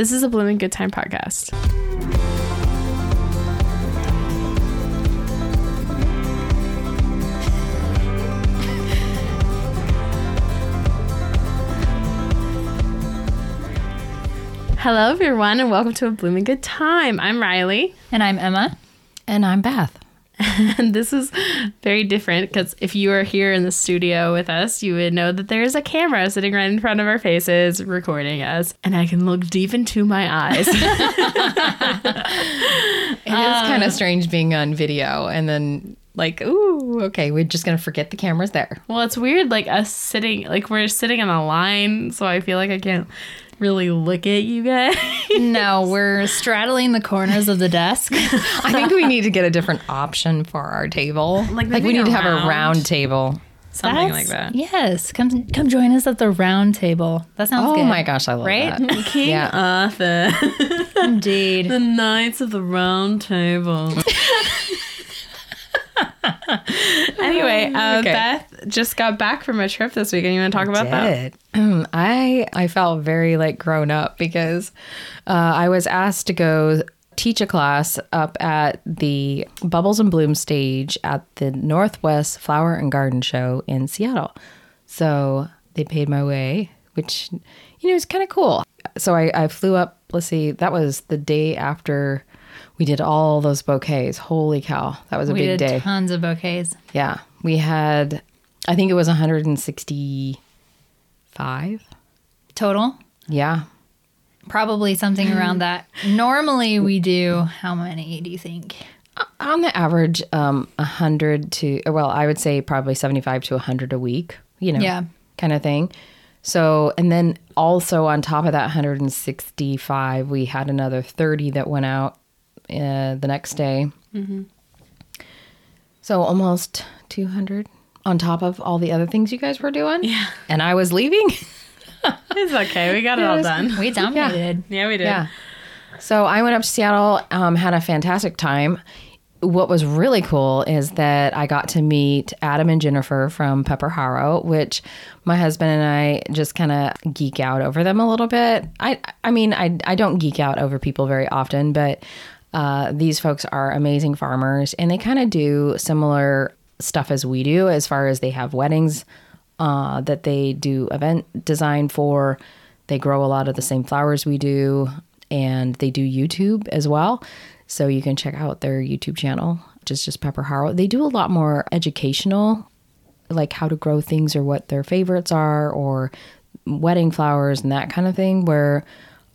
This is a Blooming Good Time podcast. Hello, everyone, and welcome to a Blooming Good Time. I'm Riley, And I'm Emma. And I'm Beth. and this is very different because if you were here in the studio with us, you would know that there's a camera sitting right in front of our faces recording us, and I can look deep into my eyes. It is uh, kind of strange being on video and then like, ooh, okay, we're just gonna forget the camera's there. well, it's weird, like us sitting, like we're sitting on a line, so I feel like I can't really look at you guys. No, we're straddling the corners of the desk. I think we need to get a different option for our table. Like Like, we need to have a round table. Something like that. Yes, come come join us at the round table. That sounds good. Oh good. my gosh, I love Right? that. King Yeah. Arthur, Indeed. the Knights of the Round Table. anyway, uh, Okay. Beth just got back from a trip this week, and you want to talk about that? Did. Um, I I felt very like grown up because uh, I was asked to go teach a class up at the Bubbles and Bloom stage at the Northwest Flower and Garden Show in Seattle. So they paid my way, which you know is kind of cool. So I, I flew up. Let's see, that was the day after we did all those bouquets. Holy cow, that was a we big did day. tons of bouquets. Yeah, we had. I think it was 165. Total? Yeah. Probably something around that. Normally we do how many do you think? On the average, um, 100 to, well, I would say probably 75 to 100 a week, you know, Yeah. kind of thing. So, and then also on top of that 165, we had another 30 that went out uh, the next day. So almost 200 on top of all the other things you guys were doing. Yeah. And I was leaving. It's okay. We got it all Yes. done. We dominated. Yeah, we did. Yeah. So I went up to Seattle, um, had a fantastic time. What was really cool is that I got to meet Adam and Jennifer from Pepper Harrow, which my husband and I just kind of geek out over them a little bit. I, I mean, I, I don't geek out over people very often, but uh, these folks are amazing farmers, and they kind of do similar stuff as we do, as far as they have weddings uh, that they do event design for. They grow a lot of the same flowers we do, and they do YouTube as well. So you can check out their YouTube channel, which is just Pepper Harrow. They do a lot more educational, like how to grow things or what their favorites are, or wedding flowers and that kind of thing. Where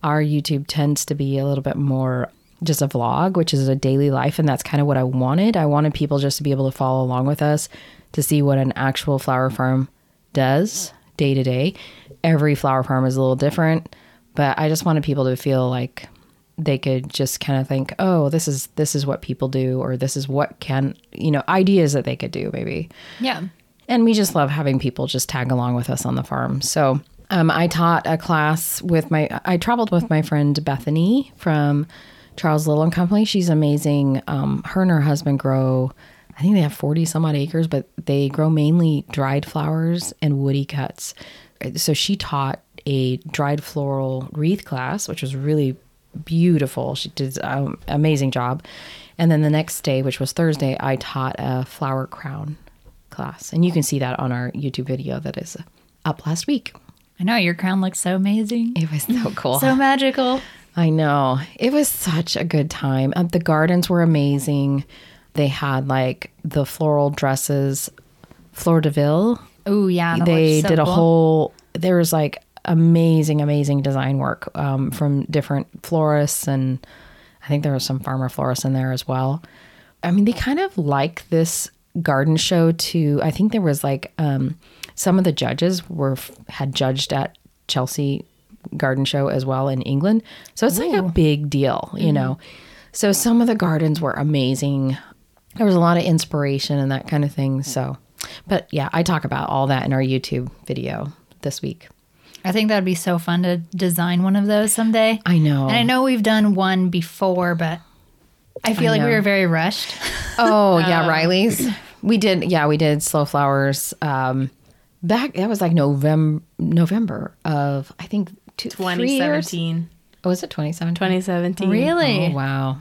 our YouTube tends to be a little bit more just a vlog, which is a daily life. And that's kind of what I wanted. I wanted people just to be able to follow along with us to see what an actual flower farm does day to day. Every flower farm is a little different, but I just wanted people to feel like they could just kind of think, "Oh, this is this is what people do or this is what can, you know, ideas that they could do maybe." Yeah. And we just love having people just tag along with us on the farm. So um, I taught a class with my, I traveled with my friend Bethany from Charles Little and Company. She's amazing. Um, her and her husband grow, I think they have 40 some odd acres, but they grow mainly dried flowers and woody cuts. So she taught a dried floral wreath class, which was really beautiful. She did an um, amazing job. And then the next day, which was Thursday, I taught a flower crown class. And you can see that on our YouTube video that is up last week. I know your crown looks so amazing. It was so cool. So magical. I know. It was such a good time. Uh, the gardens were amazing. They had like the floral dresses, Fleur de Ville. Oh yeah. they so did a cool. whole, there was like amazing, amazing design work um, from different florists. And I think there was some farmer florists in there as well. I mean, they kind of like this garden show to, I think there was like um, some of the judges were had judged at Chelsea garden show as well in England. So it's like a big deal, you know. So some of the gardens were amazing. There was a lot of inspiration and that kind of thing. So, but yeah, I talk about all that in our YouTube video this week. I think that'd be so fun to design one of those someday. I know. And I know we've done one before, but I feel like we were very rushed. Oh yeah, Riley's. We did. Yeah, we did slow flowers. Um, back that was like November. November of I think two, 2017. Oh, was it 2017? 2017. Really? Oh, wow.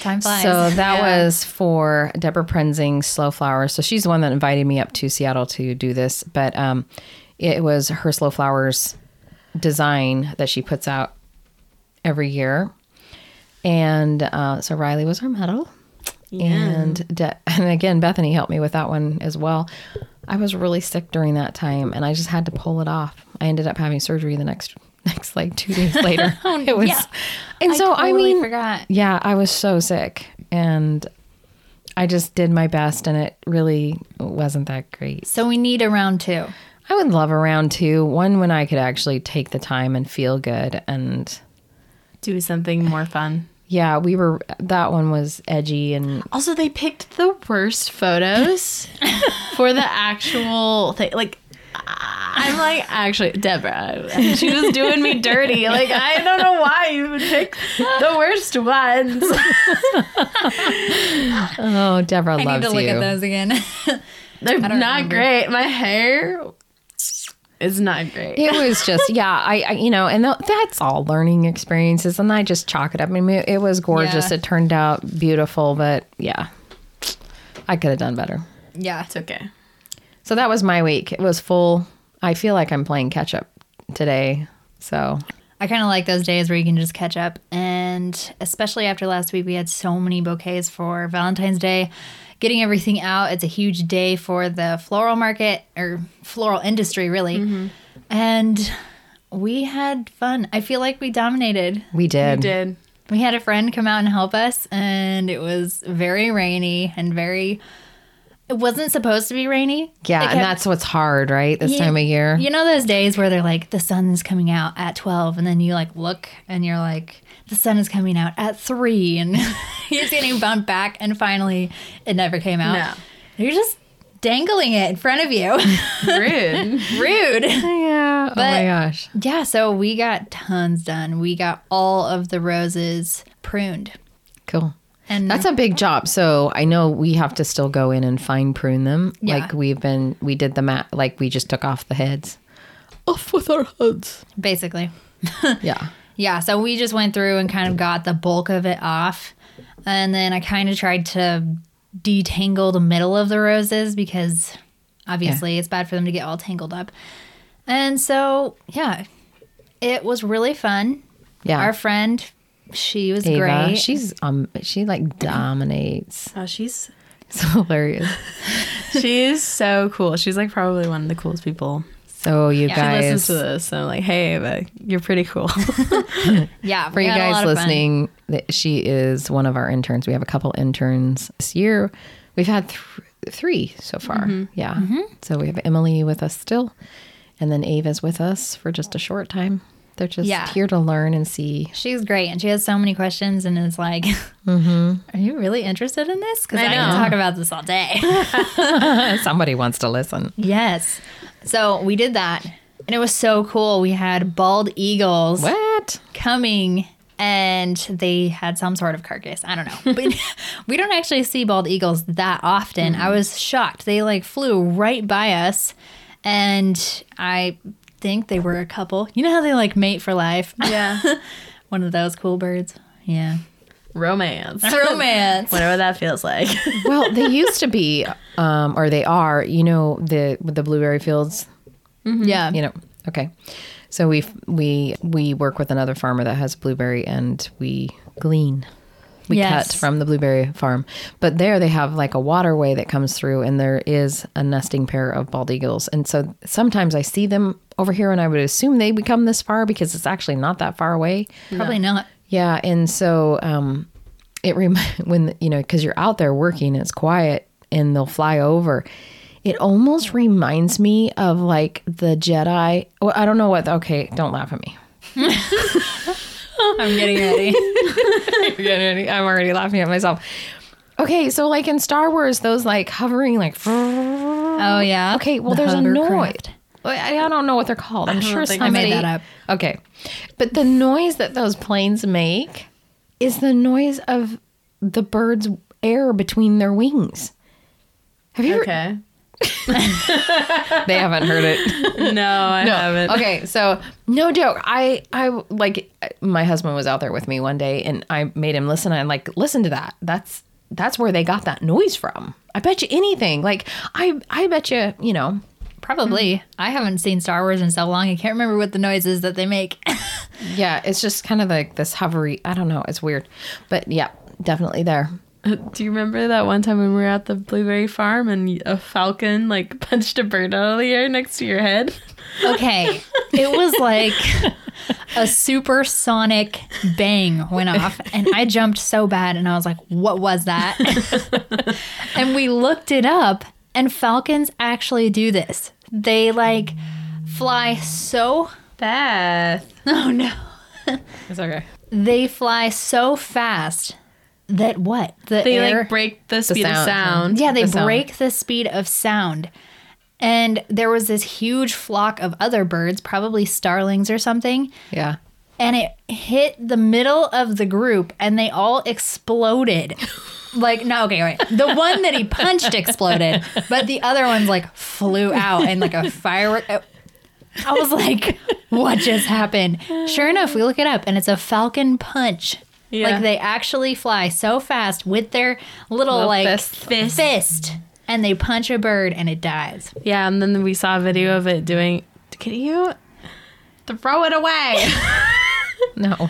Time flies. So that Yeah. was for Deborah Prinzing's Slow Flowers. So she's the one that invited me up to Seattle to do this. But um, it was her Slow Flowers design that she puts out every year. And uh, so Riley was our model. And De- and again, Bethany helped me with that one as well. I was really sick during that time, and I just had to pull it off. I ended up having surgery the next next like two days later. Oh, it was, yeah. and so I, totally mean, forgot. yeah, I was so sick, and I just did my best, and it really wasn't that great. So we need a round two. I would love a round two, one when I could actually take the time and feel good, and Do something more fun. yeah, we were. That one was edgy, and Also, they picked the worst photos for the actual thing. Like, I'm like, actually, Deborah, she was doing me dirty. Like, I don't know why you would pick the worst ones. oh, Deborah loves it. I loves need to look you. at those again. They're don't remember. great. My hair is not great. it was just yeah I, I you know and th- that's all learning experiences and i just chalk it up i mean it, it was gorgeous Yeah. it turned out beautiful but yeah i could have done better yeah. It's okay. So that was my week it was full i feel like i'm playing catch up today so I kind of like those days where you can just catch up. And especially after last week, we had so many bouquets for Valentine's Day. Getting everything out, it's a huge day for the floral market or floral industry, really. Mm-hmm. And we had fun. I feel like we dominated. we did We did. We had a friend come out and help us, and it was very rainy and very. It wasn't supposed to be rainy. yeah It and that's what's hard right this you- time of year You know those days where they're like the sun's coming out at 12 and then you like look and you're like the sun is coming out at 3 and it's getting bumped back and finally it never came out. No. You're just dangling it in front of you. Rude. Rude. yeah oh my gosh Yeah, so we got tons done. We got all of the roses pruned. cool And That's a big job. So I know we have to still go in and fine prune them. Yeah. Like we've been, we did the mat, like we just took off the heads. Off with our heads. basically. Yeah. Yeah, so we just went through and kind of got the bulk of it off. And then I kind of tried to detangle the middle of the roses because obviously it's bad for them to get all tangled up. And so, yeah, it was really fun. Yeah. Our friend, she was Ava, great. she's um, she like dominates. Oh, she's It's hilarious. she's so cool. She's like probably one of the coolest people. So you She guys, listens to this, so I'm like, hey, Ava, you're pretty cool. yeah, for you guys listening, that she is one of our interns. We have a couple interns this year. We've had th- three so far. Mm-hmm. Yeah. So we have Emily with us still, and then Ava's with us for just a short time. They're just Yeah. here to learn and see. She's great, and she has so many questions, and is like, mm-hmm. "Are you really interested in this? Because I I, can talk about this all day." Somebody wants to listen. yes. So we did that, and it was so cool. We had bald eagles What? coming, and they had some sort of carcass. I don't know, but we don't actually see bald eagles that often. I was shocked. They like flew right by us, and I think they were a couple. You know how they like mate for life? yeah. One of those cool birds. Yeah. Romance. Romance. Whatever that feels like. Well, they used to be, um, or they are. You know the the blueberry fields. Yeah. You know. Okay. So we we we work with another farmer that has blueberry, and we glean. We Yes. cut from the blueberry farm, but there they have like a waterway that comes through, and there is a nesting pair of bald eagles. And so sometimes I see them over here, and I would assume they would come this far because it's actually not that far away. Probably not. Yeah, and so um, it rem- when you know because you're out there working, it's quiet, and they'll fly over. It almost reminds me of like the Jedi. Well, I don't know what. Okay, don't laugh at me. I'm getting ready. I'm already laughing at myself. Okay, so like in Star Wars, those like hovering like. oh yeah. Okay, well, The there's a noise. I I don't know what they're called. I'm sure somebody made that up. Okay, but the noise that those planes make is the noise of the birds' air between their wings. Have you ever? they haven't heard it. No, I haven't. Okay, so no joke. I I like my husband was out there with me one day, and I made him listen. I'm like, listen to that. That's that's where they got that noise from. I bet you anything. Like I I bet you you know. Probably. Hmm. I haven't seen Star Wars in so long. I can't remember what the noises that they make. Yeah, it's just kind of like this hovery. I don't know. It's weird, but yeah, definitely there. Do you remember that one time when we were at the blueberry farm and a falcon like punched a bird out of the air next to your head? okay. It was like a supersonic bang went off, and I jumped so bad, and I was like, what was that? and we looked it up, and falcons actually do this. They like fly so. Beth. Oh no. It's okay. They fly so fast that what? The They air. like break the speed of sound. sound. Yeah, they the sound. break the speed of sound. And there was this huge flock of other birds, probably starlings or something, Yeah. and it hit the middle of the group and they all exploded. like, no, okay, wait. The one that he punched exploded, but the other ones like flew out and like a firework. Uh, I was like, what just happened? Sure enough, we look it up and it's a falcon punch. Yeah. Like they actually fly so fast with their little, Little like fist. Fist. fist and they punch a bird and it dies. Yeah, and then we saw a video of it doing. Can you throw it away? No.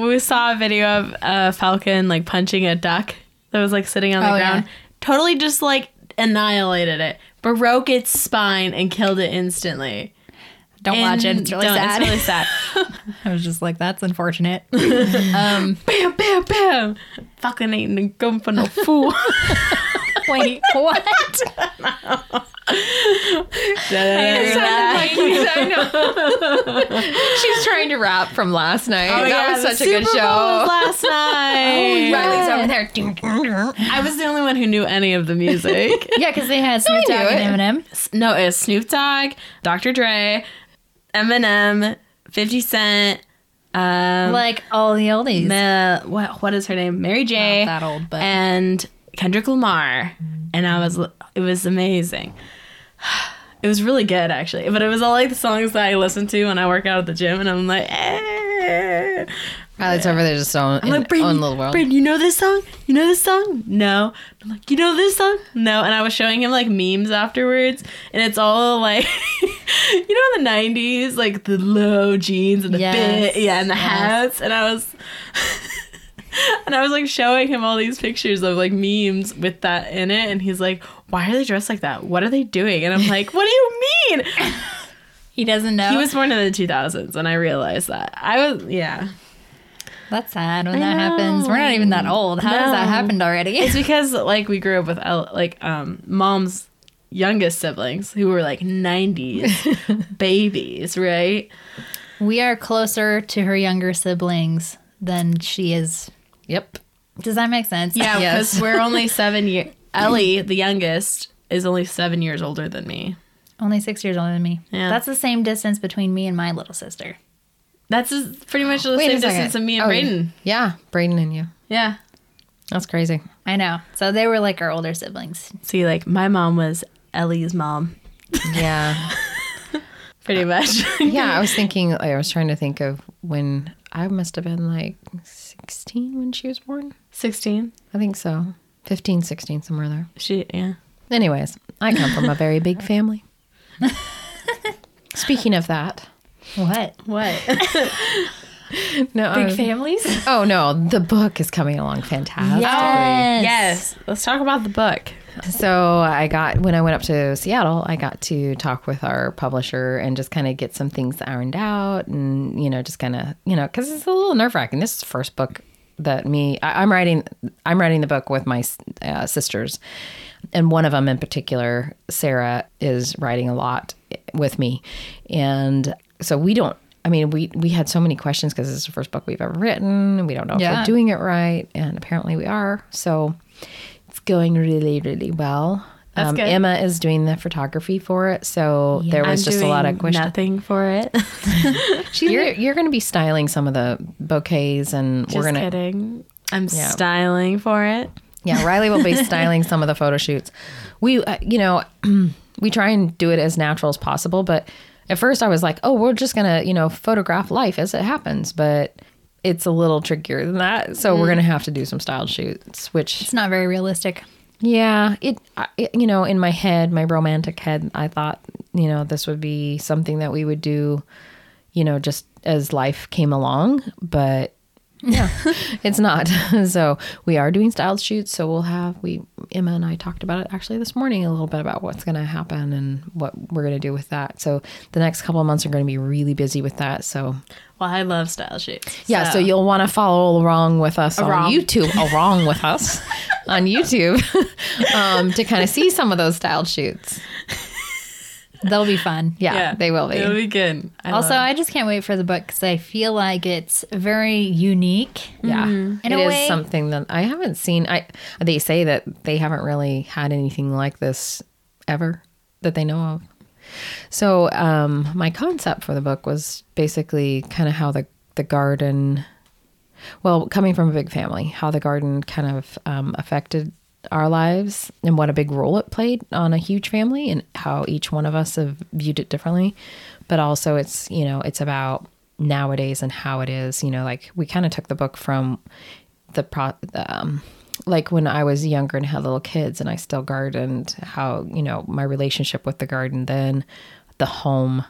we saw a video of a falcon like punching a duck that was like sitting on the Oh, ground. yeah. Totally just like annihilated it, broke its spine, and killed it instantly. Don't watch it. It's really sad. It's really sad. I was just like, that's unfortunate. um, bam, bam, bam. Fucking ain't going for no fool. Wait, what? She's trying to rap from last night. Oh, that yeah, was such a good Super Bowl show. last night. Riley's over there. I was the only one who knew any of the music. yeah, because they had Snoop Dogg and. Eminem. no, it was Snoop Dogg, Dr. Dre, Eminem, 50 Cent, um, Like all the oldies. Ma- what what is her name? Mary J. Not that old, but- and Kendrick Lamar, and I was it was amazing. It was really good actually, but it was all like the songs that I listen to when I work out at the gym, and I'm like, eh. Oh, Riley's over there just own, I'm like, Brayden, own little world. Brayden, you know this song? You know this song? No. I'm like, you know this song? No. And I was showing him like memes afterwards, and it's all like, you know, in the '90s, like the low jeans and the Yes. bit, yeah, and the Yes. hats, and I was. And I was like showing him all these pictures of like memes with that in it, and he's like, "Why are they dressed like that? What are they doing?" And I'm like, "What do you mean?" He doesn't know. He was born in the 2000s, and I realized that. I was, yeah. That's sad when I that happens. We're not even that old. How has that happened already? It's because like we grew up with like um mom's youngest siblings who were like 90s babies, right? we are closer to her younger siblings than she is. Yep. Does that make sense? Yeah, Yes. because we're only seven years. Ellie, the youngest, is only seven years older than me. Only six years older than me. Yeah. That's the same distance between me and my little sister. That's pretty much the Wait same distance of me and Oh, Brayden. Yeah, Brayden and you. Yeah. That's crazy. I know. So they were like our older siblings. See, like my mom was Ellie's mom, Yeah. pretty uh, much. yeah, I was thinking, I was trying to think of when I must have been like 16 when she was born. 16. I think so. 15, 16, somewhere there. She, yeah. Anyways, I come from a very big family. Speaking of that, What? What? no, Big was- families? Oh no, the book is coming along fantastically. Yes. yes. Let's talk about the book. So I got when I went up to Seattle, I got to talk with our publisher and just kind of get some things ironed out, and you know, just kind of you know, because it's a little nerve wracking. This is the first book that me I, I'm writing. I'm writing the book with my uh, sisters, and one of them in particular, Sarah, is writing a lot with me, and so we don't. I mean, we we had so many questions because this is the first book we've ever written. and We don't know if we're doing it right, and apparently we are. So it's going really, really well. Um. Emma is doing the photography for it, so there was I'm just a lot of questions. Nothing for it. You're, you're going to be styling some of the bouquets, and Just we're going to kidding. I'm Yeah. styling for it. Yeah, Riley will be styling some of the photo shoots. We, uh, you know, we try and do it as natural as possible. But at first, I was like, "Oh, we're just gonna, you know, photograph life as it happens." But it's a little trickier than that. So we're mm. gonna have to do some styled shoots, which It's not very realistic. yeah, it, it, you know, in my head, my romantic head, I thought, you know, this would be something that we would do, you know, just as life came along, but yeah, it's not. so we are doing styled shoots. So we'll have, we, Emma and I talked about it actually this morning a little bit about what's going to happen and what we're going to do with that. So the next couple of months are going to be really busy with that. So Well, I love style shoots. yeah, so, you'll want to follow along with us on. YouTube, along with us on YouTube, um, to kind of see some of those styled shoots. That'll be fun. Yeah, they will be. It'll be good. I Also, I just can't wait for the book because I feel like it's very unique. yeah, In It a is way- something that I haven't seen. I they say that they haven't really had anything like this ever that they know of. So um, my concept for the book was basically kind of how the the garden, well, coming from a big family, how the garden kind of um, affected our lives and what a big role it played on a huge family and how each one of us have viewed it differently. But also, it's you know it's about nowadays and how it is. You know, like we kind of took the book from the pro um, like when I was younger and had little kids and I still gardened, how, you know, my relationship with the garden then, the home,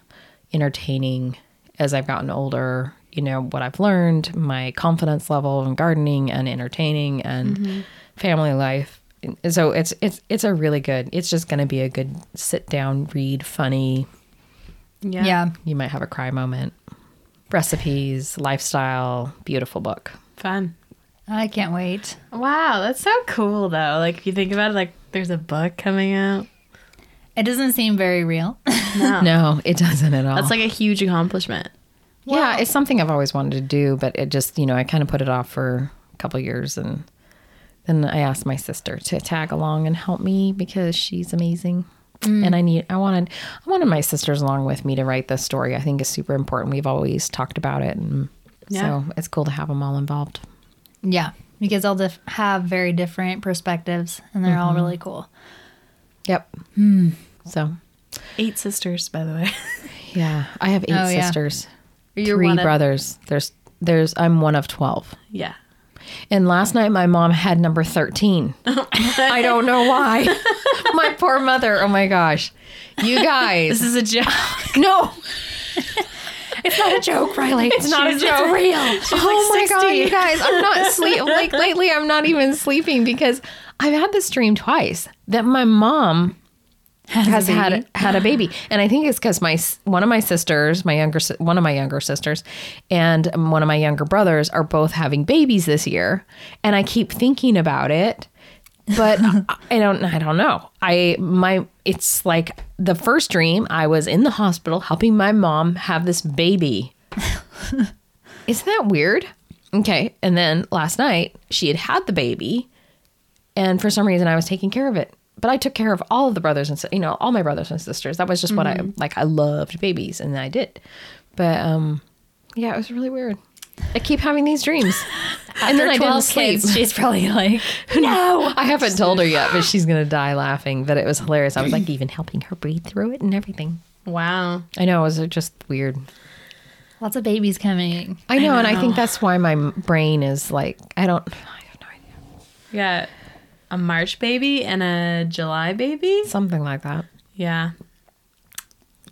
entertaining as I've gotten older, you know, what I've learned, my confidence level in gardening and entertaining and family life. So it's it's it's a really good. It's just going to be a good sit down, read, funny. yeah. Yeah. You might have a cry moment. Recipes, lifestyle, beautiful book. Fun. I can't wait. Wow, that's so cool though. Like if you think about it, like there's a book coming out. It doesn't seem very real. No. No, it doesn't at all. That's like a huge accomplishment. Yeah, it's something I've always wanted to do, but it just, you know, I kind of put it off for a couple years and then I asked my sister to tag along and help me because she's amazing. Mm. And I need I wanted I wanted my sisters along with me to write this story. I think is super important. We've always talked about it and Yeah. so it's cool to have them all involved. yeah. Because they'll dif- have very different perspectives and they're all mm-hmm. really cool. Yep. Hmm. So, Eight sisters, by the way. yeah, I have eight Oh, yeah. sisters. You're three one of- brothers. There's there's I'm one of 12. yeah. And last night my mom had number 13. I don't know why. my poor mother. Oh my gosh. You guys. This is a joke. no. It's not a joke, Riley. It's not a joke. real. oh my god, you guys. I'm not sleep like lately I'm not even sleeping because I've had this dream twice that my mom has had had a baby, and I think it's because my one of my sisters, my younger one of my younger sisters, and one of my younger brothers are both having babies this year, and I keep thinking about it, but I I don't I don't know. I my it's like the first dream I was in the hospital helping my mom have this baby. Isn't that weird? Okay, and then last night she had had the baby, and for some reason I was taking care of it. But I took care of all of the brothers and you know all my brothers and sisters. That was just what I like. I loved babies, and I did. But um, yeah, it was really weird. I keep having these dreams, and then I didn't sleep. kids, she's probably like, No, I haven't told her yet, but she's gonna die laughing. That it was hilarious. I was like even helping her breathe through it and everything. Wow. I know it was just weird. lots of babies coming. I know, and I think that's why my brain is like I don't. I have no idea. Got a March baby and a July baby. Something like that. Yeah.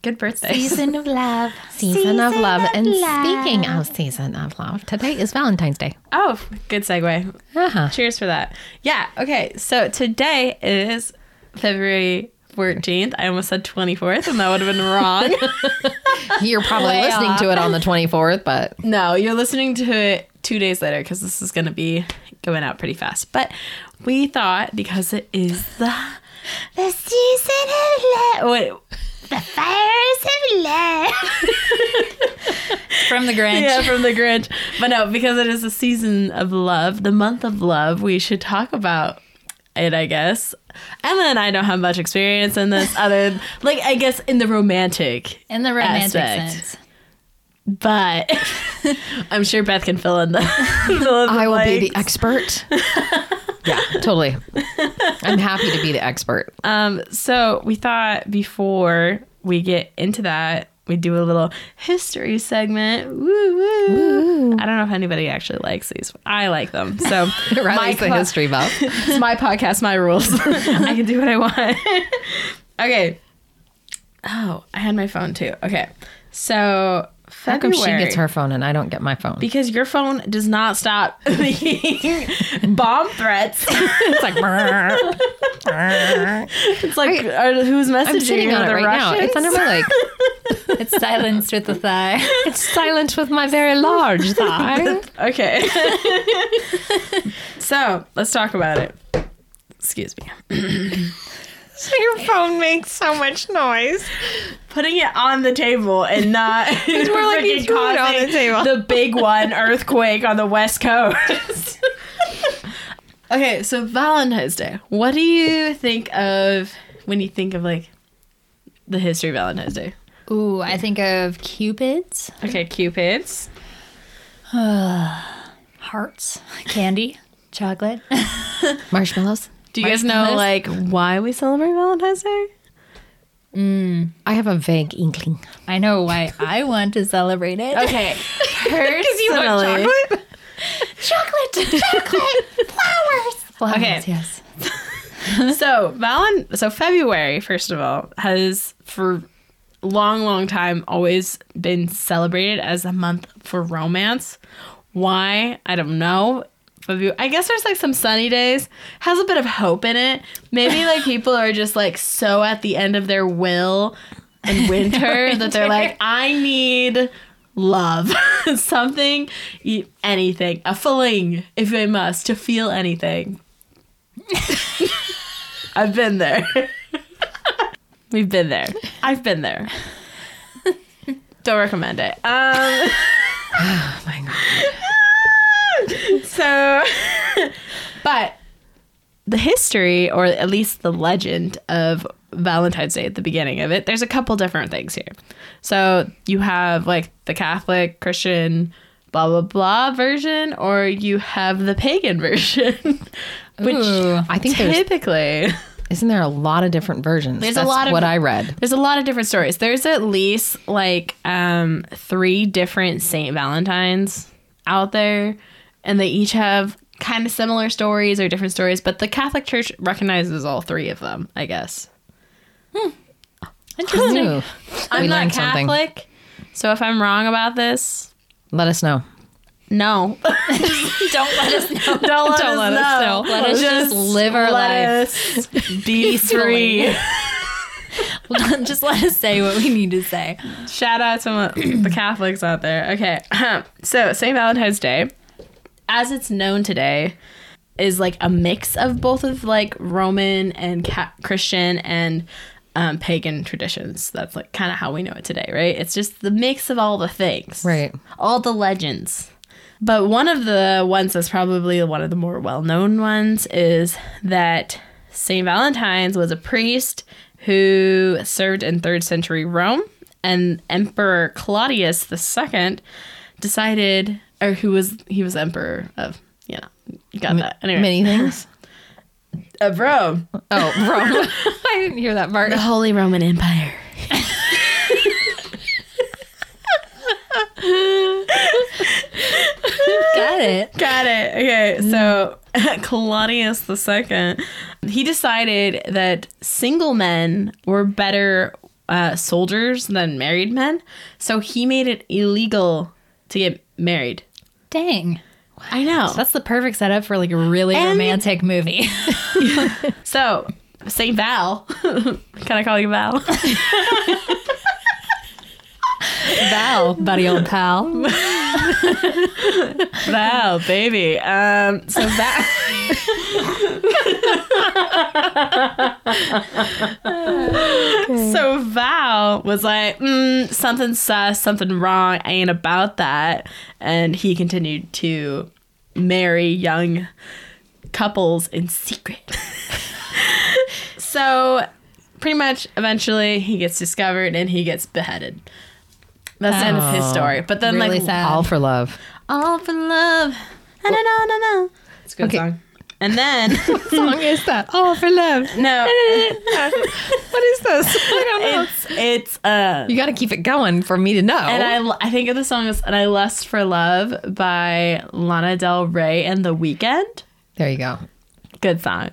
Good birthday. Season of love. Season, of love. and speaking of season of love, today is Valentine's Day. Oh, good segue. Uh-huh. Cheers for that. Yeah. Okay. So today is February 14th. I almost said 24th, and that would have been wrong. You're probably Way listening off. to it on the 24th, but no, you're listening to it two days later because this is going to be going out pretty fast. But we thought because it is the the season of love. Wait. The fires of love. From the Grinch. yeah, from the Grinch. But no, because it is the season of love, the month of love, we should talk about it, I guess. Emma and I don't have much experience in this other like I guess in the romantic. In the romantic Aspect. sense. But I'm sure Beth can fill in the, fill in the I will be the expert. Yeah, totally. I'm happy to be the expert. Um, so we thought before we get into that, we do a little history segment. Woo, woo. I don't know if anybody actually likes these. I like them. So Riley's the history buff. it's my podcast, my rules. I can do what I want. okay. Oh, I had my phone too. Okay. So How come she gets her phone and I don't get my phone? because your phone does not stop being bomb threats. it's like It's like are, who's messaging I'm sitting on it The right now. It's under my leg. It's silenced with the thigh. It's silenced with my very large thigh. Okay. so let's talk about it. Excuse me. Your phone makes so much noise. Putting it on the table and not it's more like you threw it on the table. the big one earthquake on the west coast. okay, so Valentine's Day. What do you think of when you think of like the history of Valentine's Day? Ooh, I think of cupids, Okay, cupids. hearts, candy, chocolate. Marshmallows. Do you guys know Marshmallows? like why we celebrate Valentine's Day? Mm. I have a vague inkling. I know why I want to celebrate it. Okay, because you personally, chocolate, chocolate, flowers, flowers. Okay. yes. so Valen, so February, first of all, has for long, long time always been celebrated as a month for romance. Why? I don't know. February, I guess there's like some sunny days. Has a bit of hope in it. Maybe like people are just like so at the end of their will in winter that they're like, I need love, something, anything, a feeling, if I must, to feel anything. I've been there. We've been there. I've been there. Don't recommend it. Um, Oh my god. so, but the history, or at least the legend of Valentine's Day at the beginning of it, there's a couple different things here. So you have like the Catholic, Christian, blah blah blah version, or you have the pagan version, which Ooh. I think typically. isn't there a lot of different versions? There's a lot of- what I read. There's a lot of different stories. There's at least like um three different Saint Valentines out there, and they each have kind of similar stories or different stories, but the Catholic Church recognizes all three of them, I guess. Hmm. Interesting. Ooh, I'm we not learned something. Catholic, so if I'm wrong about this, Let us know. no. Don't let us know. Don't let, Don't us, let us know. know. Let us just live our let life. us be free. just let us say what we need to say. Shout out to the Catholics out there. Okay. so, St. Valentine's Day, as it's known today, is like a mix of both of like Roman and ca- Christian and um, pagan traditions. That's like kind of how we know it today, right? It's just the mix of all the things. Right. All the legends. But one of the ones that's probably one of the more well known ones is that St. Valentine's was a priest who served in third century Rome, and Emperor Claudius II decided, or who was, he was emperor of, you know, you got that. Anyway, Many things. of Rome. Oh, Rome. I didn't hear that part. The Holy Roman Empire. Got it. Got it. Okay, so Claudius II, he decided that single men were better uh, soldiers than married men, so he made it illegal to get married. Dang. I know. That's the perfect setup for like a really And- romantic movie. So Saint Val, can I call you Val? Val, buddy old pal. Val, baby. Um, so Val. So Val was like, mm, something sus, something wrong, I ain't about that. And he continued to marry young couples in secret. so pretty much eventually he gets discovered and he gets beheaded. That's the end of his Oh. story. But then Really like sad. All for love. all for love. Na, na, na, na, na. It's a good Okay. song. And then song is that? Oh, for love. no, What is this? I don't know. it's it's uh You got to keep it going for me to know. and I I think of the song is "And I Lust for Love" by Lana Del Rey and The Weeknd. there you go. Good song.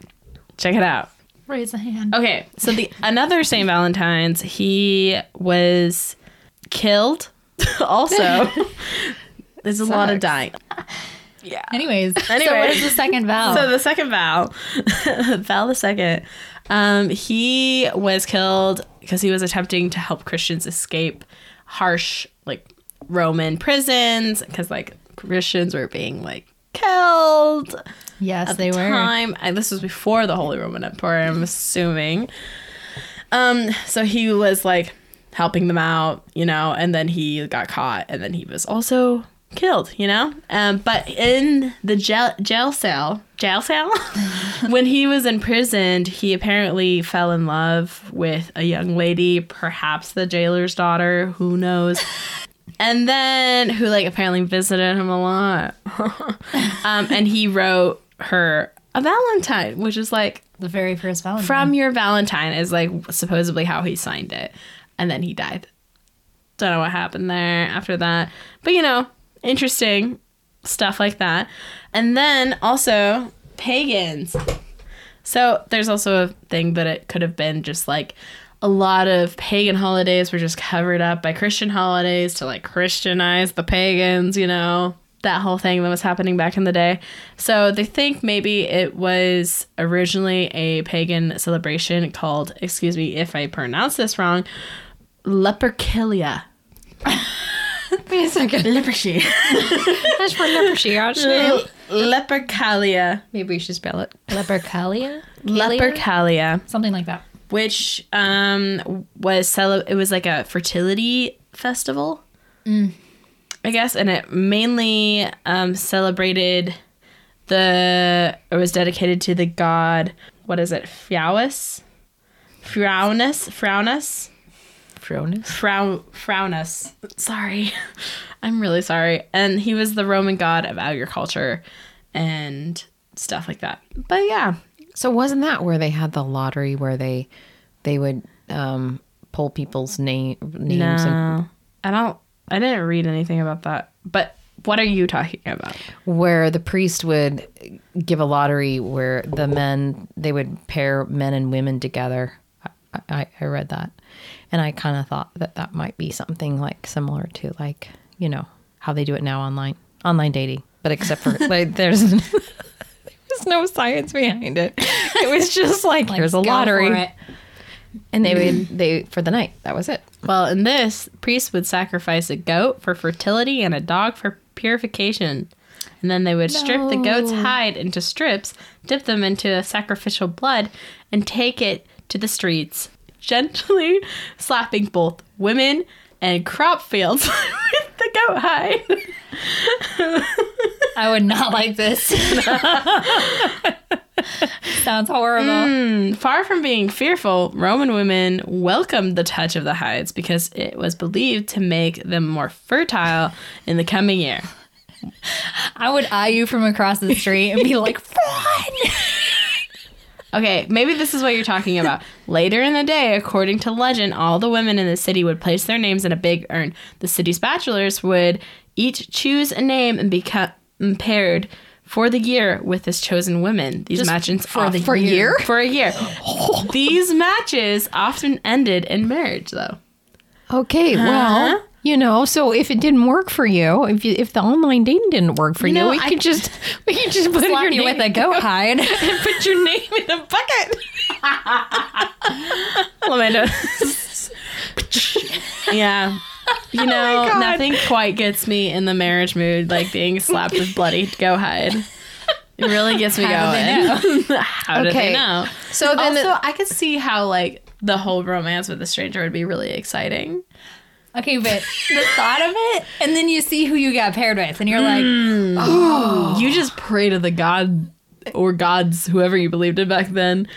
Check it out. Raise a hand. Okay, so the another St. Valentine's, he was killed. also, there's a lot of dying. Yeah. Anyways, so what is the second vow? So the second Val, Val the second, um, he was killed because he was attempting to help Christians escape harsh like Roman prisons because like Christians were being like killed yes, they the were. time. And this was before the Holy Roman Empire, I'm assuming. Um, so he was like helping them out, you know, and then he got caught, and then he was also killed, you know. Um, but in the jail jail cell, jail cell, when he was imprisoned, he apparently fell in love with a young lady, perhaps the jailer's daughter, who knows. And then who like apparently visited him a lot. um, and he wrote her a Valentine, which is like The very first Valentine. from your Valentine is like supposedly how he signed it. And then he died. Don't know what happened there after that. But you know, interesting stuff like that. And then also pagans. So there's also a thing that it could have been just like a lot of pagan holidays were just covered up by Christian holidays to like Christianize the pagans, you know, that whole thing that was happening back in the day. So they think maybe it was originally a pagan celebration called, excuse me if I pronounce this wrong, Leperkilia. Wait a second. Leprosy. That's for leprosy, actually. Lepercalia. Maybe we should spell it. Lepercalia? Lepercalia. Something like that. which um was cele- it was like a fertility festival i guess and it mainly um celebrated the it was dedicated to the god what is it Phraus? Fraunus Fraunus Fronus. Frau Fraunus sorry i'm really sorry and he was the roman god of agriculture and stuff like that but yeah So wasn't that where they had the lottery where they they would um, pull people's name names and No, I don't. I didn't read anything about that. But what are you talking about? where the priest would give a lottery where the men they would pair men and women together. I, I, I read that, and I kind of thought that that might be something like similar to like you know how they do it now online online dating, but except for like there's there's no science behind it. It was just like, Like, here's a lottery, and they would mm-hmm. they for the night. That was it. Well, in this, priests would sacrifice a goat for fertility and a dog for purification. And then they would strip the goat's hide into strips, dip them into a sacrificial blood, and take it to the streets, gently slapping both women and crop fields with the goat hide. I would not like this. Sounds horrible. Mm, far from being fearful, Roman women welcomed the touch of the hides because it was believed to make them more fertile in the coming year. I would eye you from across the street and be like, "Run!" Okay, maybe this is what you're talking about. Later in the day, according to legend, all the women in the city would place their names in a big urn. The city's bachelors would each choose a name and become paired for the year with this chosen women. These matches for the For a year? For a year. These matches often ended in marriage, though. Okay, well, uh-huh. You know, so if it didn't work for you, if you, if the online dating didn't work for you, know, we I- could just we could just put Slap your you name with a goat hide. and put your name in a bucket. Yeah. You oh know, God. nothing quite gets me in the marriage mood like being slapped with bloody go hide. It really gets me How do going. How did Okay. they know? So then, Also, I could see how like the whole romance with a stranger would be really exciting. Okay, but the thought of it, and then you see who you got paired with, and you're like, You just pray to the god or gods, whoever you believed in back then.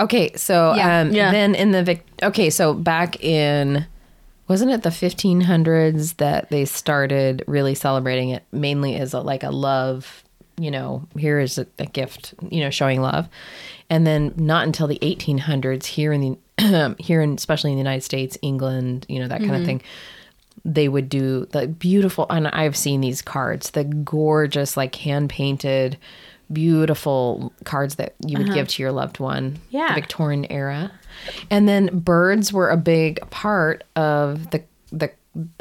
okay, so Yeah. um, Yeah. then in the Vic- okay, so back in wasn't it the 1500s that they started really celebrating it mainly as a, like a love you know, here is a, a gift, you know, showing love. And then not until the 1800s here in the here in especially in the United States, England, you know, that kind of mm-hmm. thing, they would do the beautiful and I've seen these cards, the gorgeous like hand painted beautiful cards that you would uh-huh. give to your loved one. Yeah. The Victorian era. And then birds were a big part of the the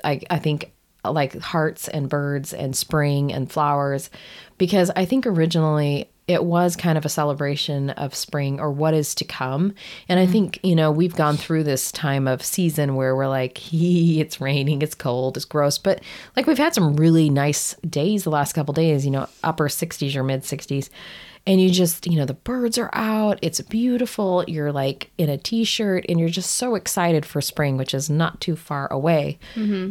I, I think like hearts and birds and spring and flowers because I think originally it was kind of a celebration of spring or what is to come. And I think, you know, we've gone through this time of season where we're like, hee, it's raining, it's cold, it's gross. But like we've had some really nice days the last couple days, you know, upper 60s or mid 60s. And you just, you know, the birds are out, it's beautiful. You're like in a t shirt and you're just so excited for spring, which is not too far away.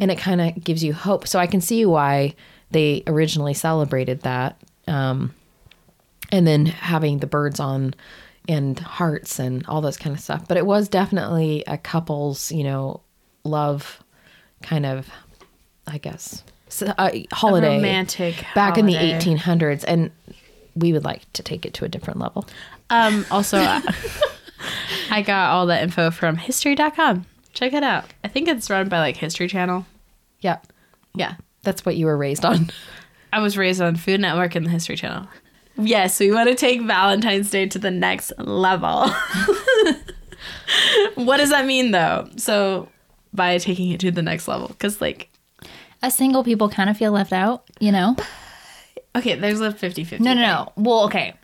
And it kind of gives you hope. So I can see why they originally celebrated that. Um, and then having the birds on and hearts and all those kind of stuff. But it was definitely a couple's, you know, love kind of, I guess, a holiday. romantic back in the 1800s, and we would like to take it to a different level. Um, also, I, I got all the info from history.com. Check it out. I think it's run by like History Channel. Yeah, Yeah. that's what you were raised on. I was raised on Food Network and the History Channel. Yes, we want to take Valentine's Day to the next level. what does that mean though? So, by taking it to the next level, because like, Us single people kind of feel left out, you know? okay, there's a 50 50. No, no, no. Well, okay.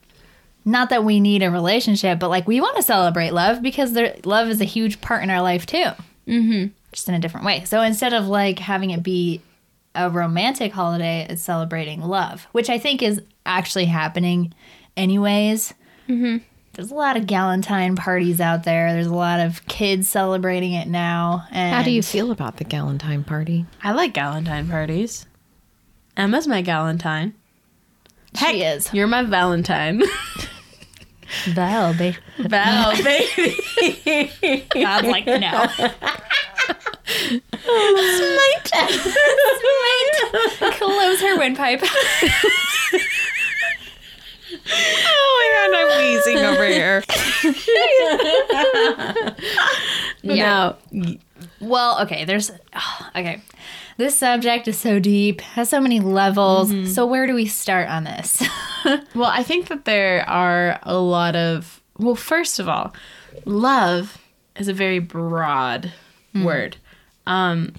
Not that we need a relationship, but like we want to celebrate love because there, love is a huge part in our life too. Mm-hmm. Just in a different way. So instead of like having it be a romantic holiday, is celebrating love, which I think is actually happening anyways. Mm-hmm. There's a lot of Galentine parties out there. There's a lot of kids celebrating it now. And How do you feel about the Galentine party? I like Galentine parties. Emma's my Galentine. She is. You're my Valentine. Val, babe. Val, baby. God's like, no. Smite. Close her windpipe. Oh my god, I'm wheezing over here. Yeah. No. Well, okay, there's okay. This subject is so deep, has so many levels. So where do we start on this? Well, I think that there are a lot of. Well, first of all, love is a very broad word. Um,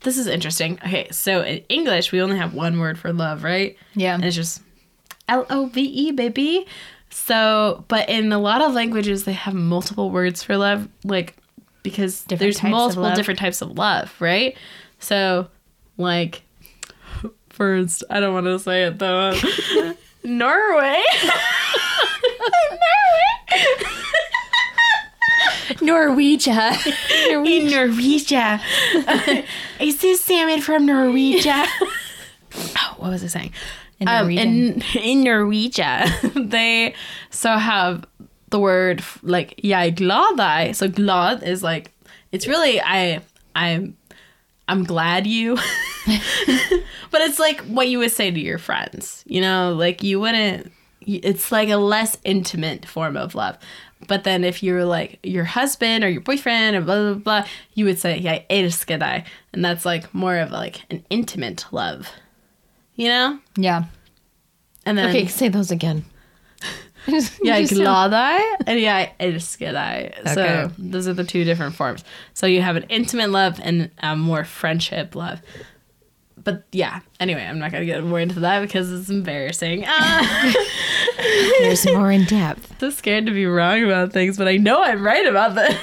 this is interesting. Okay, so in English, we only have one word for love, right? Yeah. And it's just L O V E, baby. So, but in a lot of languages, they have multiple words for love, like because Different there's multiple different types of love, right? So, like, first, I don't want to say it though. Norway. Norway. Norwegia. In Norwegia. Is this salmon from Norwegia? oh, what was I saying? In Um, in in Norwegia, they so have the word like jeg glad deg. So glad is like it's really I I'm I'm glad you. but it's like what you would say to your friends, you know, like you wouldn't it's like a less intimate form of love. But then if you're like your husband or your boyfriend or blah blah blah, you would say yeah. And that's like more of like an intimate love. You know? yeah. And then Okay, say those again. yeah, Just so- glad deg and yeah, elsker deg. Okay. So those are the two different forms. So you have an intimate love and a more friendship love. But yeah, anyway, I'm not gonna get more into that because it's embarrassing. Ah, There's more in depth. I'm so scared to be wrong about things, but I know I'm right about this.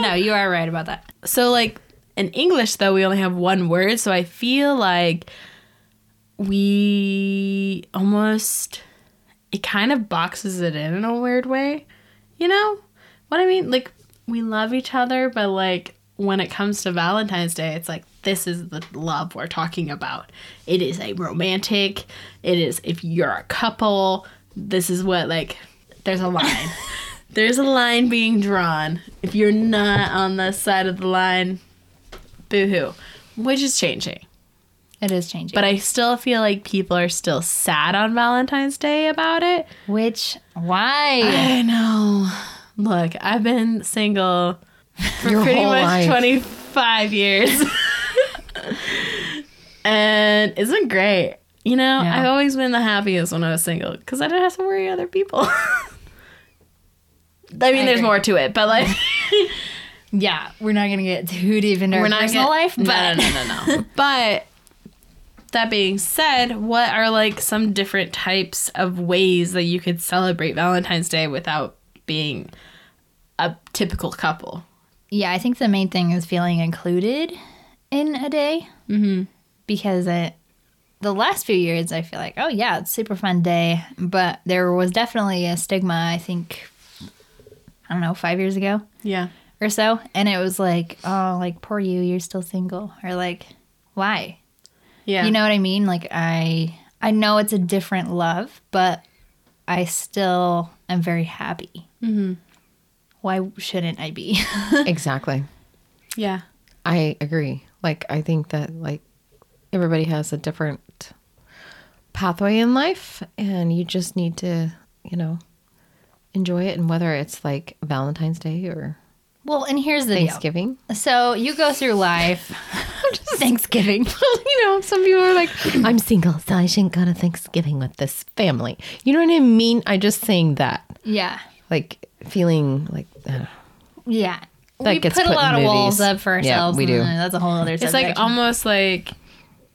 No, you are right about that. so like in English though, we only have one word, so I feel like we almost it kind of boxes it in in a weird way. You know what I mean? Like we love each other, but like when it comes to Valentine's Day, it's like this is the love we're talking about. It is a romantic. It is if you're a couple, this is what like there's a line. there's a line being drawn. If you're not on the side of the line, boo-hoo, which is changing. It is changing. but I still feel like people are still sad on Valentine's Day about it. Which why? I know. Look, I've been single for Your pretty much life. 25 years. and it's been great. You know, Yeah. I've always been the happiest when I was single because I didn't have to worry other people. I mean, there's agree. more to it, but like, yeah, we're not gonna get too deep into our personal gonna- life, but no, no, no, no, no. but that being said, what are like some different types of ways that you could celebrate Valentine's Day without being a typical couple? yeah, I think the main thing is feeling included in a day. Mm-hmm. Because it, the last few years, I feel like, oh yeah, it's a super fun day, but there was definitely a stigma. I think, I don't know, five years ago Yeah. or so, and it was like, oh, like poor you, you're still single, or like, why? Yeah. You know what I mean? Like I, I know it's a different love, but I still am very happy. Mm-hmm. Why shouldn't I be? Exactly. Yeah. I agree. Like I think that like everybody has a different pathway in life and you just need to, you know, enjoy it and whether it's like Valentine's Day or well, and here's the deal. Thanksgiving. So you go through life. Thanksgiving. you know, some people are like, I'm single, so I shouldn't go to Thanksgiving with this family. You know what I mean? I just saying that. Yeah. Like feeling like uh, Yeah. That we gets put a put in lot of walls up for ourselves. Yeah, ourselves. we do. That's a whole other It's subject. like almost like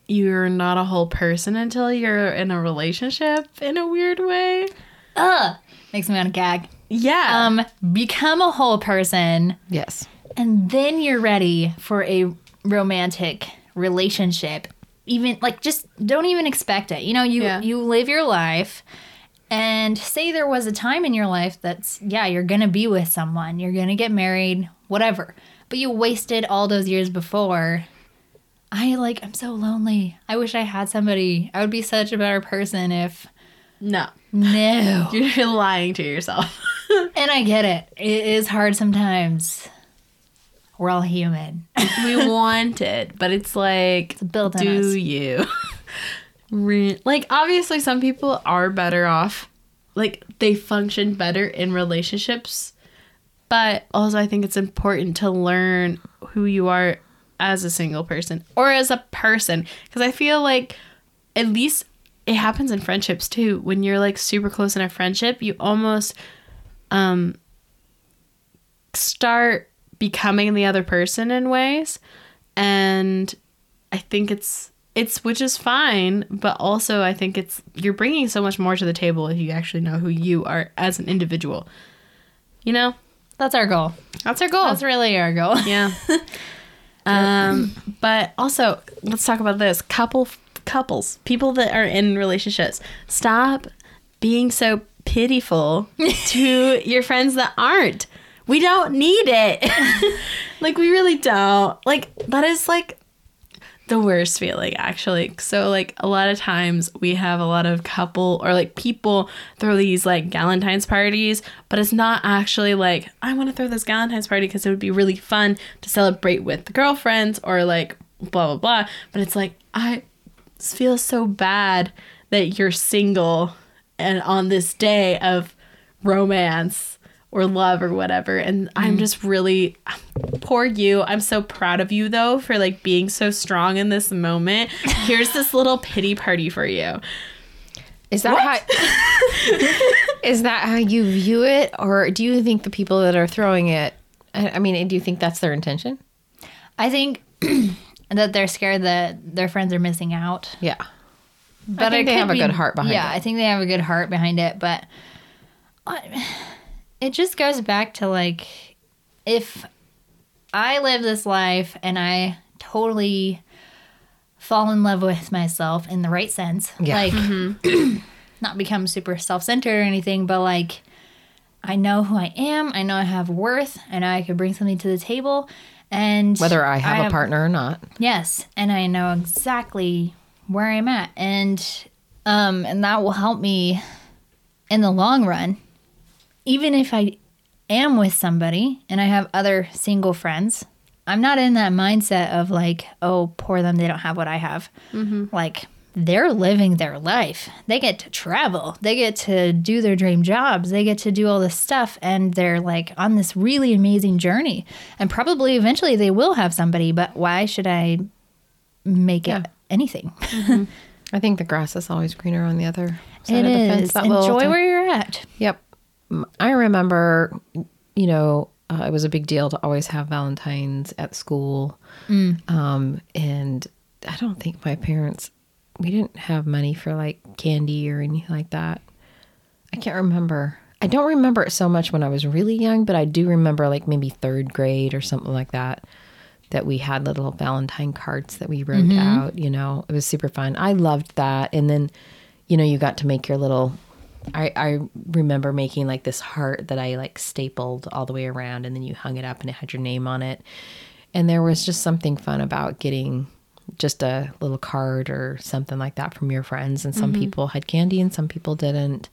you're not a whole person until you're in a relationship in a weird way. Ugh. Makes me want to gag. Yeah. Um, become a whole person, yes. and then you're ready for a romantic relationship. Even like just don't even expect it. You know, you Yeah. you live your life and say there was a time in your life that's yeah, you're to be with someone, you're to get married, whatever. But you wasted all those years before. I like I'm so lonely. I wish I had somebody. I would be such a better person if no. no. You're lying to yourself. And I get it. It is hard sometimes. We're all human. we want it, but it's like, built do us. you? Re- like, obviously, some people are better off. Like, they function better in relationships. But also, I think it's important to learn who you are as a single person or as a person. Because I feel like, at least it happens in friendships too. When you're like super close in a friendship, you almost um start becoming the other person in ways. And i think it's it's which is fine but also i think it's you're bringing so much more to the table if you actually know who you are as an individual. You know? That's our goal. that's our goal. That's really our goal. yeah. Um but also let's talk about this. Couple couples people that are in relationships. Stop being so pitiful to your friends that aren't we don't need it. Like we really don't. Like that is like the worst feeling actually. So like a lot of times we have a lot of couple or like people throw these like galentine's parties but it's not actually like i want to throw this galentine's party because it would be really fun to celebrate with the girlfriends or like blah blah blah. But it's like i feel so bad that you're single and on this day of romance or love or whatever and i'm mm. just really poor you i'm so proud of you though for like being so strong in this moment here's this little pity party for you Is that how Is that how you view it or do you think the people that are throwing it I I mean, do you think that's their intention? I think that they're scared that their friends are missing out. Yeah. But I think they could have a good heart behind yeah, it. Yeah, I think they have a good heart behind it, but I- it just goes back to like if I live this life and I totally fall in love with myself in the right sense, Yeah. like not become super self-centered or anything, but like I know who I am, I know I have worth, and I could bring something to the table and Whether I have a partner or not. Yes, and I know exactly where I'm at, and um, and that will help me in the long run. Even if I am with somebody and I have other single friends, I'm not in that mindset of like, oh, poor them, they don't have what I have. Mm-hmm. Like, they're living their life. They get to travel, they get to do their dream jobs, they get to do all this stuff, and they're like on this really amazing journey. And probably eventually they will have somebody, but why should I make Yeah. it anything? Mm-hmm. I think the grass is always greener on the other side It of the fence. is. that little Enjoy where you're at. Yep. I remember, you know, uh, it was a big deal to always have Valentine's at school. Um, and I don't think my parents, we didn't have money for like candy or anything like that. I can't remember. I don't remember it so much when I was really young, but I do remember like maybe third grade or something like that. That we had little Valentine cards that we wrote out. You know, it was super fun. I loved that. And then, you know, you got to make your little. I I remember making like this heart that I like stapled all the way around, and then you hung it up, and it had your name on it. And there was just something fun about getting just a little card or something like that from your friends. And some mm-hmm. people had candy, and some people didn't.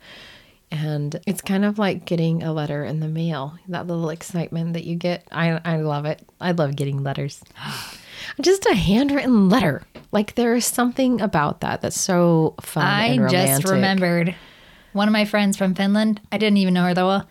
And it's kind of like getting a letter in the mail. That little excitement that you get. I I love it. I love getting letters. Just a handwritten letter. Like there is something about that that's so fun. I just remembered one of my friends from Finland. I didn't even know her that well.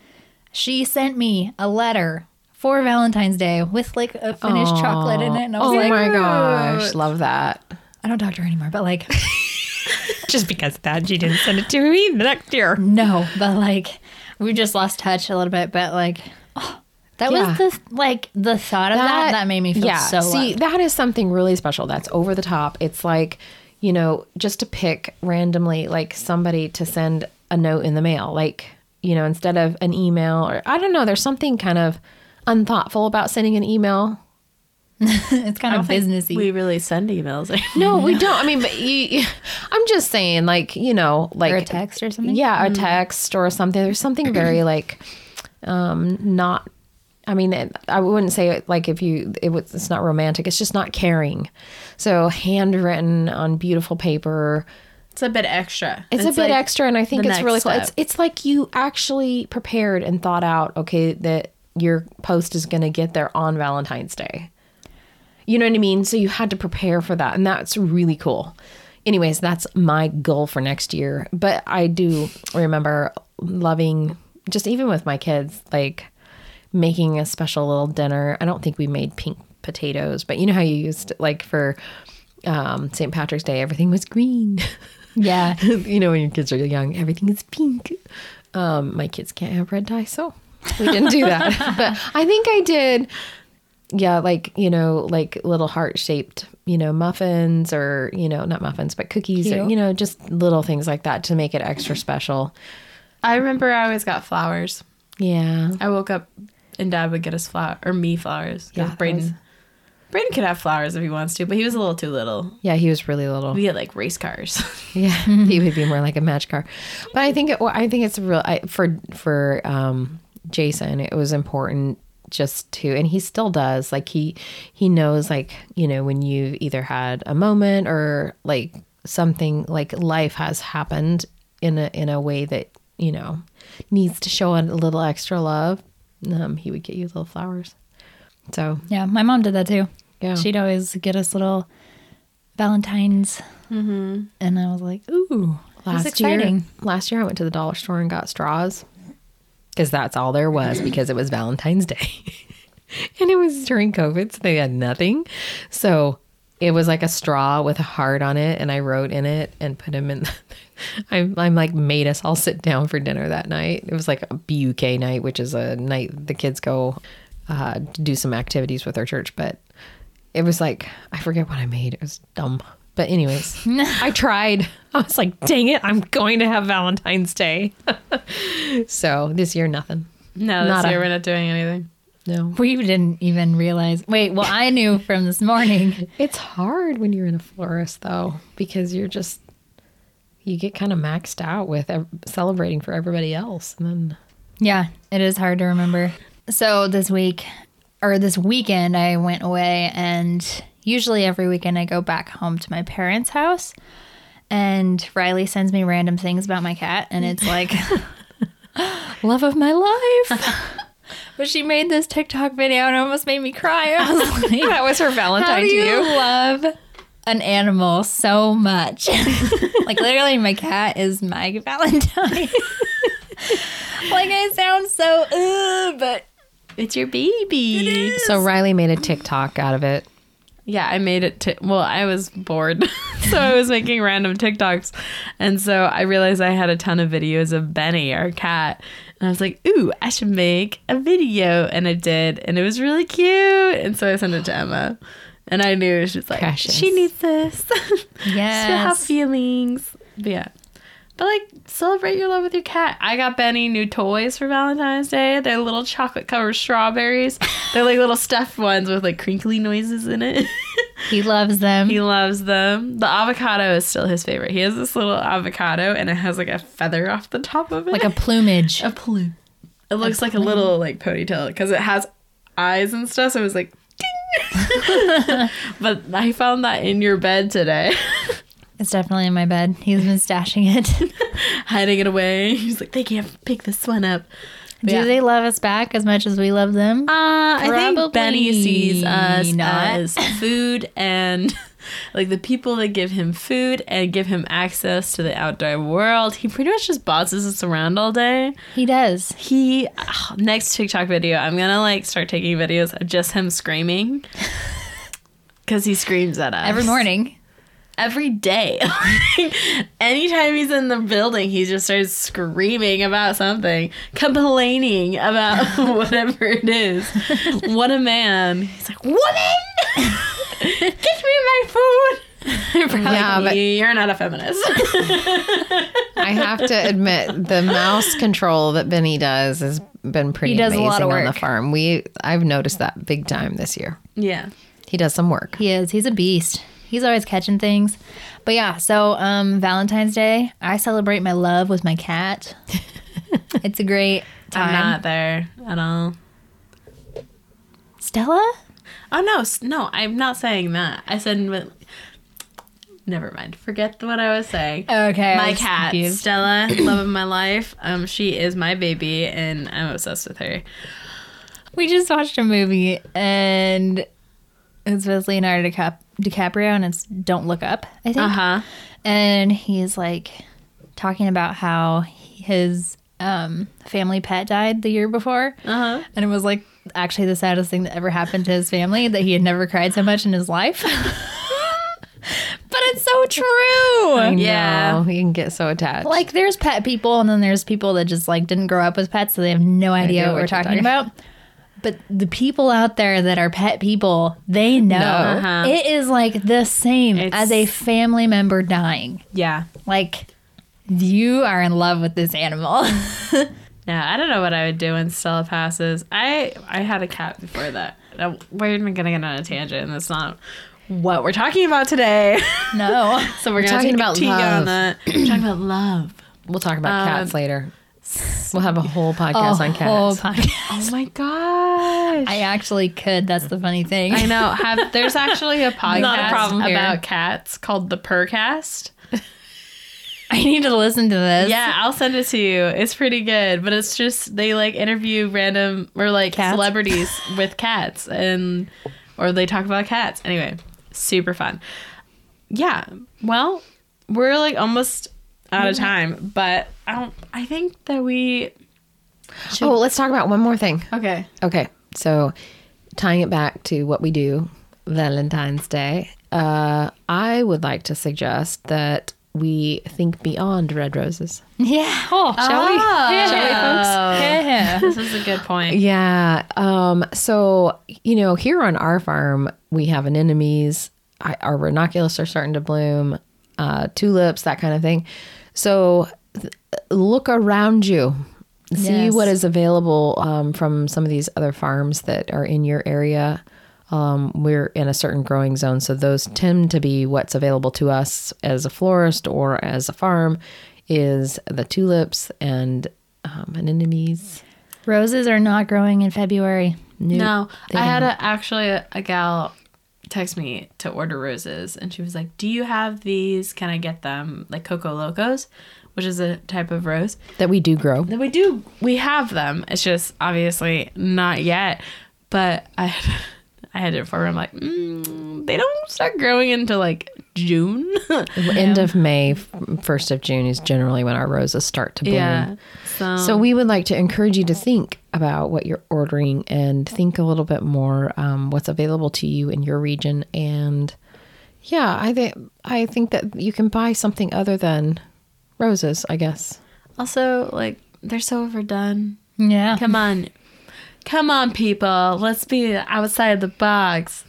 She sent me a letter for Valentine's Day with like a Finnish chocolate in it, and I was Oh like, my gosh, love that. I don't talk to her anymore, but like, Just because that, she didn't send it to me the next year. no, but like, we just lost touch a little bit, but like, oh, that Yeah. was the like the thought of that that, made me feel so. See, loved. that is something really special. That's over the top. It's like, you know, just to pick randomly, like somebody to send a note in the mail, like, you know, instead of an email or I don't know, there's something kind of unthoughtful about sending an email. it's kind of businessy. We really send emails. No, we don't. I mean, but you, I'm just saying, like, you know, like or a text or something. Yeah, a text or something. There's something very like um not I mean, it- I wouldn't say it like if you it was it's not romantic. It's just not caring. So handwritten on beautiful paper. It's a bit extra. It's, a bit like extra and I think it's really cool. It's it's like you actually prepared and thought out, okay, that your post is going to get there on Valentine's Day. You know what I mean? So you had to prepare for that and that's really cool. Anyways, that's my goal for next year. But I do remember loving just even with my kids like making a special little dinner. I don't think we made pink potatoes, but you know how you used like for um, St. Patrick's Day, everything was green. yeah. you know, when your kids are young, everything is pink. Um, my kids can't have red dye, so we didn't do that. but I think I did, yeah, like, you know, like little heart shaped, you know, muffins or, you know, not muffins, but cookies or, you know, just little things like that to make it extra special. I remember I always got flowers. Yeah. I woke up and Dad would get us flower or me flowers. Yeah, Brayden. Brayden could have flowers if he wants to, but he was a little too little. Yeah, he was really little. We had like race cars. Yeah, he would be more like a match car. But I think it, well, I think it's real I, for for um, Jason. It was important just to, and he still does. Like he he knows like you know when you either had a moment or like something like life has happened in a in a way that you know needs to show a little extra love. Um, he would get you little flowers. So Yeah, my mom did that too. Yeah. She'd always get us little Valentines. Mm-hmm. And I was like, ooh, that's last year, last year I went to the dollar store and got straws because that's all there was because it was Valentine's Day, and it was during COVID, so they had nothing. So it was like a straw with a heart on it, and I wrote in it and put him in. I'm, I'm like made us all sit down for dinner that night. It was like a BUK night, which is a night the kids go uh, to do some activities with our church, but it was like I forget what I made. It was dumb. But anyways, I tried. I was like, dang it, I'm going to have Valentine's Day. so this year nothing. no, this Not a- year we're not doing anything. No. We didn't even realize. Wait, well, I knew from this morning. It's hard when you're in a florist though, because you're just you get kind of maxed out with celebrating for everybody else and then Yeah, it is hard to remember. So this week, or this weekend, I went away, and usually every weekend I go back home to my parents' house. And Riley sends me random things about my cat, and it's like, love of my life. But she made this TikTok video and it almost made me cry. I was like, that was her Valentine do to you you. love an animal so much? like literally, my cat is my Valentine. like I sound so, uh, but It's your baby. So Riley made a TikTok out of it. Yeah, I made it to. Well, I was bored. so I was making random TikToks. And so I realized I had a ton of videos of Benny, our cat. And I was like, ooh, I should make a video. And I did. And it was really cute. And so I sent it to Emma. And I knew she was like, Precious. she needs this. Yeah. She'll have feelings. But yeah. But like, celebrate your love with your cat. I got Benny new toys for Valentine's Day. They're little chocolate covered strawberries. They're like little stuffed ones with like crinkly noises in it. he loves them. he loves them. The avocado is still his favorite. He has this little avocado and it has like a feather off the top of it. like a plumage. a plume. It looks like a little like ponytail because it has eyes and stuff. So it was like, ding. but I found that in your bed today. It's definitely in my bed. He's been stashing it. hiding it away. He's like, they can't pick this one up. Do Yeah. they love us back as much as we love them? Uh, I think Benny sees us not. as food and like the people that give him food and give him access to the outdoor world. He pretty much just bosses us around all day. He does. He ah, next TikTok video, I'm gonna like start taking videos of just him screaming because he screams at us Every morning. Every day. Anytime he's in the building, he just starts screaming about something, complaining about whatever it is. What a man. He's like, Woman! Get me my food! Probably, Yeah, but- you're not a feminist. I have to admit, the mouse control that Benny does has been pretty He does a amazing lot of work. on the farm. We I've noticed that big time this year. yeah. He does some work. He is. He's a beast. He's always catching things. But yeah, so um Valentine's Day, I celebrate my love with my cat. it's a great time. I'm not there at all. Stella? Oh no, no, I'm not saying that. I said, never mind. Forget what I was saying. Okay. My cat, confused. Stella, love of my life. Um, she is my baby, and I'm obsessed with her. We just watched a movie and it's with Leonardo DiCap- DiCaprio and it's Don't Look Up, I think. Uh huh. and he's like talking about how his um, family pet died the year before, Uh huh. and it was like actually the saddest thing that ever happened to his family that he had never cried so much in his life. but it's so true. I Yeah. know. You can get so attached. Like there's pet people, and then there's people that just like didn't grow up with pets, so they have no idea idea what we're what you're talking talking- about. But the people out there that are pet people, they know Uh-huh. it is like the same It's- as a family member dying. Yeah. Like you are in love with this animal. Yeah. I don't know what I would do when Stella passes. I I had a cat before that. We're even gonna get on a tangent, and that's not what we're talking about today. no. so we're, gonna talking take about a love. on that. we're talking about love. we'll talk about cats Um, We'll have a whole podcast on whole cats. podcast. Oh my gosh. I actually could. That's the funny thing. I know. Have there's actually a podcast a about cats called the Purrcast. I need to listen to this. Yeah, I'll send it to you. It's pretty good, but it's just they like interview random or like Cats? celebrities with cats and or they talk about cats. Anyway, super fun. Yeah. Well, we're like almost out of time, but I don't I think that we Oh, let's talk about one more thing. Okay. Okay, so tying it back to what we do Valentine's Day, uh, I would like to suggest that we think beyond red roses. Yeah. Oh, shall we? Oh. Shall we, folks? Yeah. This is a good point. Yeah. Um, so, you know, here on our farm, we have anemones, I- our ranunculus are starting to bloom, uh, tulips, that kind of thing. So, th- look around you. See Yes. what is available um, from some of these other farms that are in your area. Um, we're in a certain growing zone, so those tend to be what's available to us as a florist or as a farm. Is the tulips and um, anemones. Roses are not growing in February. No, they I had a, actually a, a gal texted me to order roses, and she was like, "Do you have these? Can I get them? Like Koko Lokos, which is a type of rose That we do grow. that we do. We have them. It's just obviously not yet. But I, had, I had it for her. I'm like, mm, they don't start growing until like June. End of May, first of June is generally when our roses start to bloom. yeah. So, So we would like to encourage you to think about what you're ordering and think a little bit more um, what's available to you in your region. And yeah, I think I think that you can buy something other than roses. I guess. also like they're so overdone. Yeah. Come on. Come on, people. Let's be outside the box.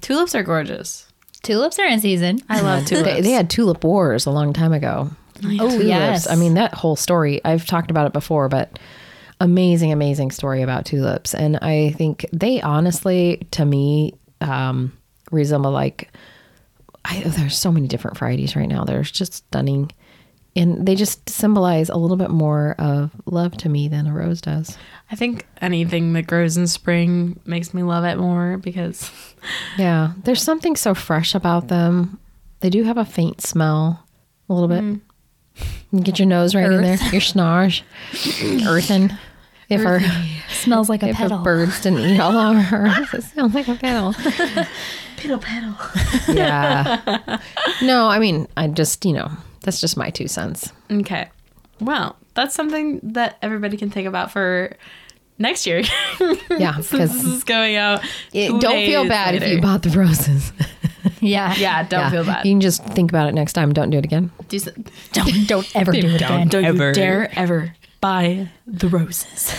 Tulips are gorgeous. Tulips are in season. I love tulips. They, they had tulip wars a long time ago. Oh, Tulips. yes. I mean that whole story. I've talked about it before, but amazing, amazing story about tulips. And I think they honestly, to me, um, resemble like I, there's so many different varieties right now. They're just stunning, and they just symbolize a little bit more of love to me than a rose does. I think anything that grows in spring makes me love it more because Yeah, there's something so fresh about them. They do have a faint smell, a little bit. You get your nose right in there, your snarge, earthen. If our Smells like a if petal. birds didn't eat all our herbs, it sounds like a petal. petal petal. Yeah. No, I mean, I just you know that's just my two cents. Okay. Well, that's something that everybody can think about for next year. Yeah, because this is going out. two don't feel bad if you bought the roses. Yeah. Yeah, don't Yeah. feel bad. You can just think about it next time. Don't do it again. Do some- Don't don't ever do it again. don't you dare ever buy the roses.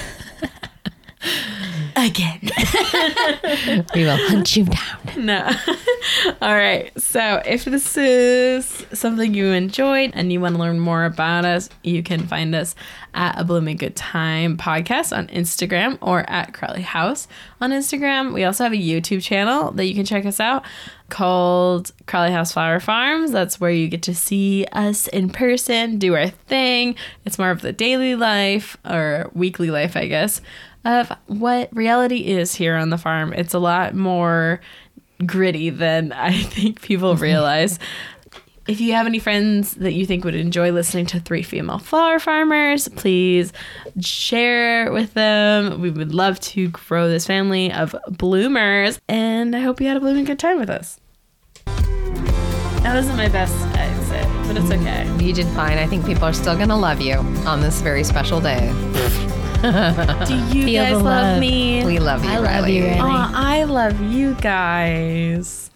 Again. We will hunt you down. No. All right. So, if this is something you enjoyed and you want to learn more about us, you can find us at a Blooming Good Time podcast on Instagram or at Crowley House on Instagram. We also have a YouTube channel that you can check us out called Crowley House Flower Farms. That's where you get to see us in person, do our thing. It's more of the daily life or weekly life, I guess, of what reality is here on the farm. It's a lot more gritty than I think people realize. If you have any friends that you think would enjoy listening to three female flower farmers, please share with them. We would love to grow this family of bloomers, and I hope you had a blooming good time with us. That wasn't my best exit, but it's okay. You did fine. I think people are still going to love you on this very special day. Do you Feel guys love love. me? We love you, I love Riley. you, Riley. Aw, I love you guys.